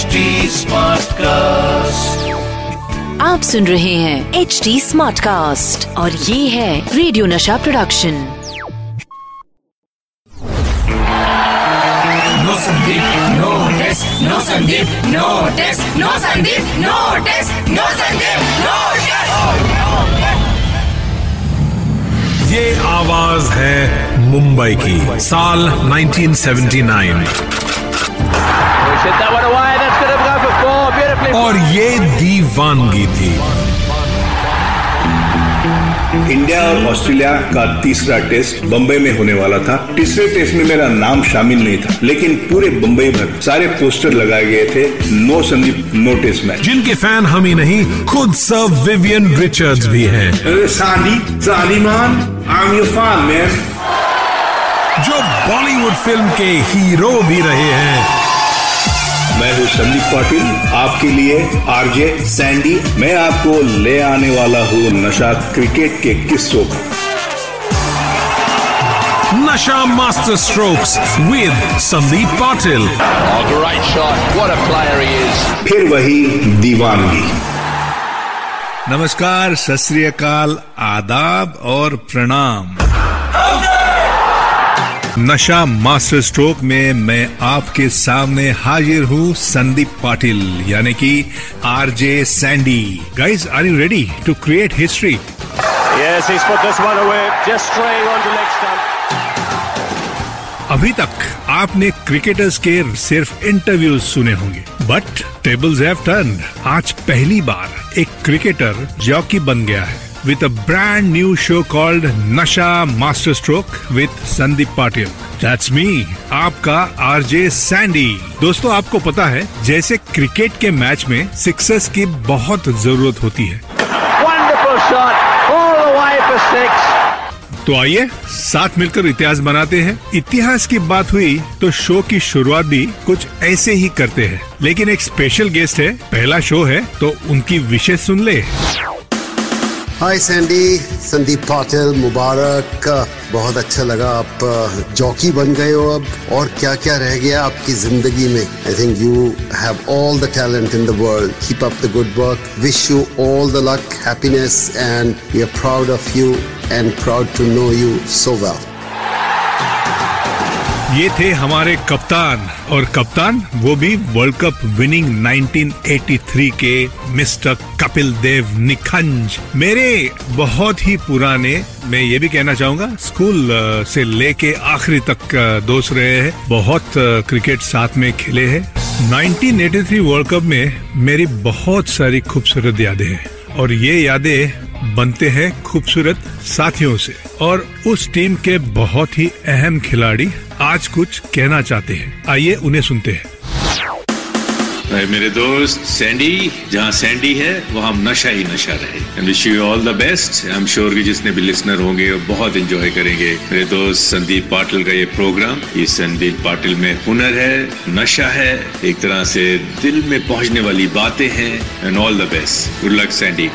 Smart cast आप सुन रहे हैं एच डी स्मार्ट कास्ट और ये है रेडियो नशा प्रोडक्शन ये आवाज़ है मुंबई की साल 1979 सेवेंटी नाइन और ये दीवानगी थी। इंडिया और ऑस्ट्रेलिया का तीसरा टेस्ट बम्बई में होने वाला था। तीसरे टेस्ट में मेरा नाम शामिल नहीं था लेकिन पूरे बम्बई भर सारे पोस्टर लगाए गए थे no Sandeep no test match. जिनके फ़ैन हम ही नहीं खुद सर विवियन रिचर्ड्स भी हैं। Sunny Sunny I am your fan man जो बॉलीवुड फ़िल्म के हीरो भी रहे हैं। मैं हूँ संदीप पाटिल आपके लिए आरजे सैंडी मैं आपको ले आने वाला हूँ नशा क्रिकेट के किस्सों का। नशा master strokes with Sandeep Patil. Oh. फिर वही दीवानगी। नमस्कार सत आदाब और प्रणाम। नशा मास्टर स्ट्रोक में मैं आपके सामने हाजिर हूँ संदीप पाटिल यानी कि RJ Sandy guys are you ready to create history Yes, he's put this one away. Just straying onto leg stump. अभी तक आपने क्रिकेटर्स के सिर्फ़ इंटरव्यूज़ सुने होंगे बट टेबल्स हैव टर्न आज पहली बार एक क्रिकेटर जॉकी बन गया है a brand new show called नशा master stroke with Sandeep Patil that's me आपका आरजे सैंडी दोस्तों आपको पता है जैसे क्रिकेट के मैच में सिक्सर्स की बहुत ज़रूरत होती है। Wonderful shot. All the way for six. तो आइए साथ मिलकर इतिहास बनाते हैं। इतिहास की बात हुई तो शो की शुरुआत भी कुछ ऐसे ही करते हैं। लेकिन एक स्पेशल गेस्ट है पहला शो है तो उनकी विशेष सुन ले। हाय सैंडी संदीप पाटिल, मुबारक। बहुत अच्छा लगा आप जॉकी बन गए हो अब। और क्या क्या रह गया आपकी ज़िंदगी में? I think you have all the talent in the world keep up the good work wish you all the luck happiness and we are proud of you and proud to know you so well ये थे हमारे कप्तान, और कप्तान वो भी world cup winning 1983 के mister Kapil Dev निखंज। मेरे बहुत ही पुराने, मैं ये भी कहना चाहूँगा, स्कूल से लेके आखिरी तक दोस्त रहे हैं, बहुत क्रिकेट साथ में खेले हैं। 1983 वर्ल्ड कप में मेरी बहुत सारी खूबसूरत यादें हैं। और ये यादें बनते हैं खूबसूरत साथियों से। और उस टीम के बहुत ही अहम खिलाड़ी आज कुछ कहना चाहते हैं। आइए उन्हें सुनते हैं। मेरे दोस्त सैंडी जहाँ सैंडी है, वहाँ नशा ही नशा रहे। Wish you all the best I am sure कि जितने भी लिसनर होंगे, वो बहुत एंजॉय करेंगे। मेरे दोस्त संदीप पाटिल का ये प्रोग्राम ये संदीप पाटिल में हुनर है, नशा है, एक तरह से दिल में पहुँचने वाली बातें हैं and all the best good luck Sandy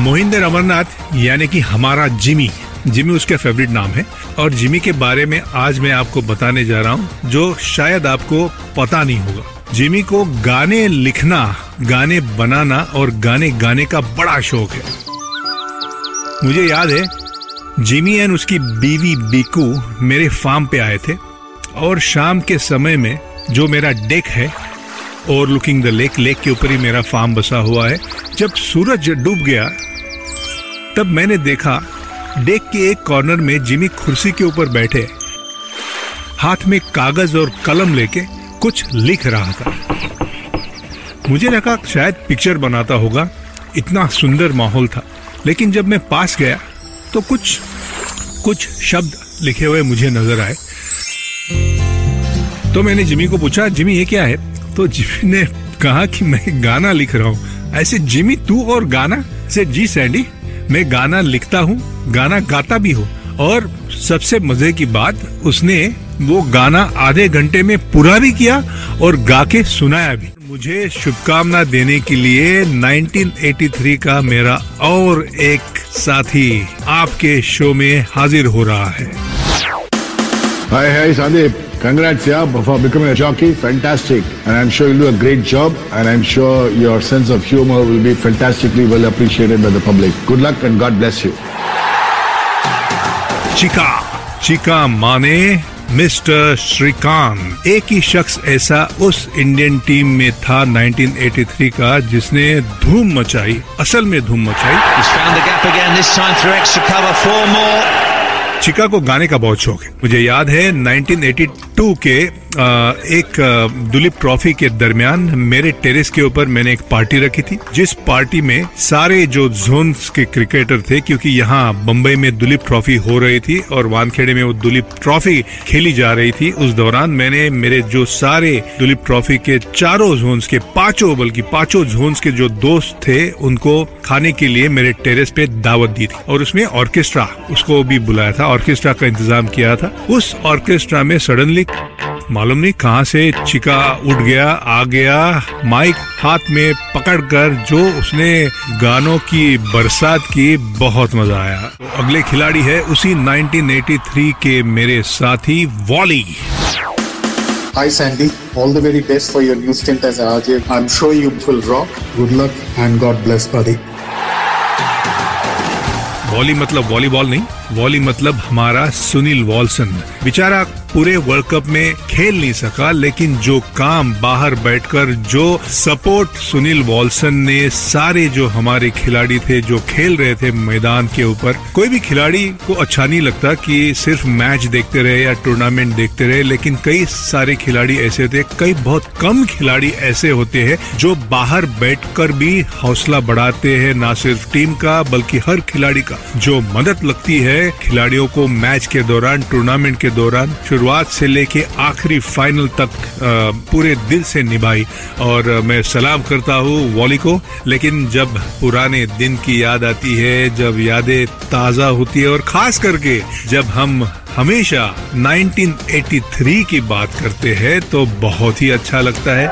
Mohinder Amarnath, यानी कि हमारा जिमी जिमी उसका फेवरेट नाम है। और जिमी के बारे में आज मैं आपको बताने जा रहा हूँ, जो शायद आपको पता नहीं होगा। जिमी को गाने लिखना, गाने बनाना और गाने गाने का बड़ा शौक है। मुझे याद है, जिमी एंड उसकी बीवी बीकू मेरे फार्म पे आए थे और शाम के समय में जो मेरा डेक है, और लुकिंग द लेक लेक के ऊपर ही मेरा फार्म बसा हुआ है, जब सूरज डूब गया, तब मैंने देखा डेक के एक कॉर्नर में जिमी कुर्सी के ऊपर बैठे। हाथ में कागज़ और कलम लेके कुछ लिख रहा था। मुझे लगा शायद पिक्चर बनाता होगा। इतना सुंदर माहौल था। लेकिन जब मैं पास गया तो कुछ कुछ शब्द लिखे हुए मुझे नज़र आए। तो मैंने जिमी को पूछा, जिमी, ये क्या है? तो जिमी ने कहा कि मैं गाना लिख रहा हूँ। ऐसे जिमी, तू और गाना? से, जी, सैंडी, मैं गाना लिखता हूँ। गाना गाता भी हो। और सबसे मज़े की बात, उसने वो गाना आधे घंटे में पूरा भी किया और गा के सुनाया भी। मुझे शुभकामना देने के लिए 1983 का मेरा और एक साथी आपके शो में हाजिर हो रहा है। हाय हाय संदीप कंग्रेट्स यार for jockey fantastic and I am sure you do a great job and I am sure your sense of humour will be fantastically well appreciated by the public good luck and God bless you Cheeka Cheeka माने mister Shrikant. एक ही शख्स ऐसा उस Indian team में था 1983 का जिसने धूम मचाई असल में धूम मचाई. चिका को गाने का बहुत शौक है। मुझे याद है 1982 के अ, एक दुलीप ट्रॉफी के दरमियान मेरे टेरेस के ऊपर मैंने एक पार्टी रखी थी जिस पार्टी में सारे जो जोन के क्रिकेटर थे क्योंकि यहाँ बम्बई में दुलीप ट्रॉफी हो रही थी और वानखेड़े में वो दुलीप ट्रॉफी खेली जा रही थी उस दौरान मैंने मेरे जो सारे दुलीप ट्रॉफी के चारों जोन्स के पाँचों बल्कि पाँचों जोन्स के जो दोस्त थे उनको खाने के लिए मेरे टेरेस पे दावत दी थी और उसमें ऑर्केस्ट्रा उसको भी बुलाया था ऑर्केस्ट्रा का इंतज़ाम किया था। उस ऑर्केस्ट्रा में सडनली मालूम नहीं कहाँ से चिका उठ गया आ गया माइक हाथ में पकड़कर जो उसने गानों की बरसात की बहुत मज़ा आया तो अगले खिलाड़ी है उसी 1983 के मेरे साथी Wally Hi Sandy, all the very best for your new stint as RJ. I'm sure you will rock. Good luck and God bless, buddy. Wally मतलब वॉलीबॉल नहीं वॉली मतलब हमारा सुनील वॉल्सन। बेचारा पूरे वर्ल्ड कप में खेल नहीं सका, लेकिन जो काम बाहर बैठकर, जो सपोर्ट सुनील वॉल्सन ने, सारे जो हमारे खिलाड़ी थे, जो खेल रहे थे मैदान के ऊपर, कोई भी खिलाड़ी को अच्छा नहीं लगता कि सिर्फ़ मैच देखते रहे या टूर्नामेंट देखते रहे, लेकिन कई सारे खिलाड़ी ऐसे थे कई बहुत कम खिलाड़ी ऐसे होते हैं जो बाहर बैठकर भी हौसला बढ़ाते हैं, ना सिर्फ़ टीम का, बल्कि हर खिलाड़ी का। जो मदद लगती है खिलाड़ियों को मैच के दौरान, टूर्नामेंट के दौरान शुरुआत से लेके आखिरी फाइनल तक पूरे दिल से निभाई। और मैं सलाम करता हूँ वॉली को, लेकिन जब पुराने दिन की याद आती है, जब यादें ताज़ा होती है और खास करके जब हम हमेशा 1983 की बात करते हैं तो बहुत ही अच्छा लगता है।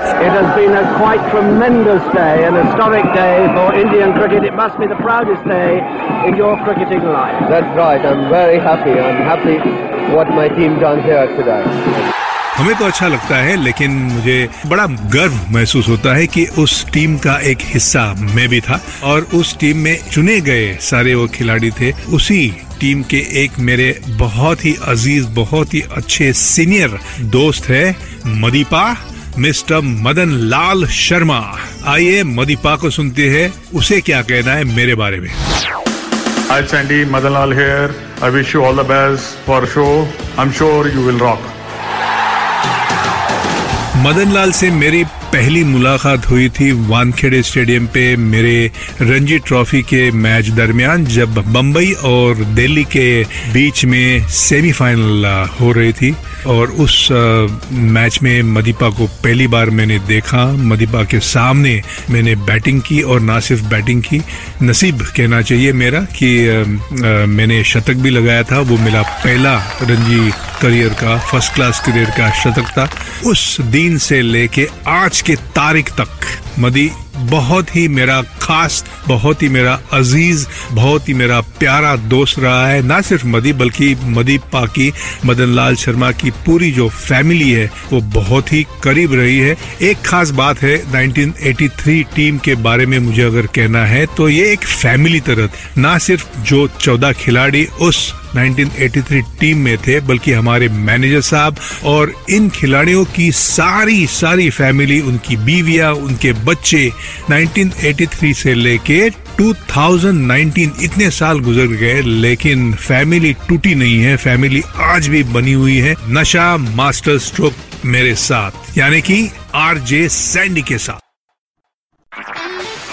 हमें तो अच्छा लगता है लेकिन मुझे बड़ा गर्व महसूस होता है कि उस टीम का एक हिस्सा मैं भी था और उस टीम में चुने गए सारे वो खिलाड़ी थे उसी टीम के एक मेरे बहुत ही अज़ीज़ बहुत ही अच्छे सीनियर दोस्त है मदीपा मिस्टर मदन लाल शर्मा आइए मदीपा को सुनते हैं उसे क्या कहना है मेरे बारे में Hi Sandy, Madanlal I I wish you all the best for show. I'm sure you will rock. Madan Lal से मेरी पहली मुलाकात हुई थी वानखेड़े स्टेडियम पे मेरे रणजी ट्रॉफी के मैच दरमियान, जब बम्बई और दिल्ली के बीच में सेमीफाइनल हो रही थी। और उस मैच में मदीपा को पहली बार मैंने देखा। मदीपा के सामने मैंने बैटिंग की और ना सिर्फ़ बैटिंग की, नसीब कहना चाहिए मेरा कि मैंने शतक भी लगाया था। वो मेरा पहला रणजी करियर का फ़र्स्ट क्लास करियर का शतक था उस दिन से लेके आज के तारीख तक मदी, बहुत ही मेरा खास, बहुत ही मेरा अज़ीज़, बहुत ही मेरा प्यारा दोस्त रहा है ना सिर्फ़ मदी, बल्कि मदी पाकी, मदन लाल शर्मा की पूरी जो फैमिली है, वो बहुत ही करीब रही है एक खास बात है 1983 टीम के बारे में मुझे अगर कहना है तो ये एक फैमिली तरह। ना सिर्फ़ जो 14 खिलाड़ी उस 1983 टीम में थे, बल्कि हमारे मैनेजर साहब और इन खिलाड़ियों की सारी सारी फैमिली, उनकी बीवियाँ, उनके बच्चे 1983 से लेके 2019 इतने साल गुजर गए, लेकिन फैमिली टूटी नहीं है, फैमिली आज भी बनी हुई है, नशा मास्टर स्ट्रोक मेरे साथ, यानी कि आरजे सैंडी के साथ।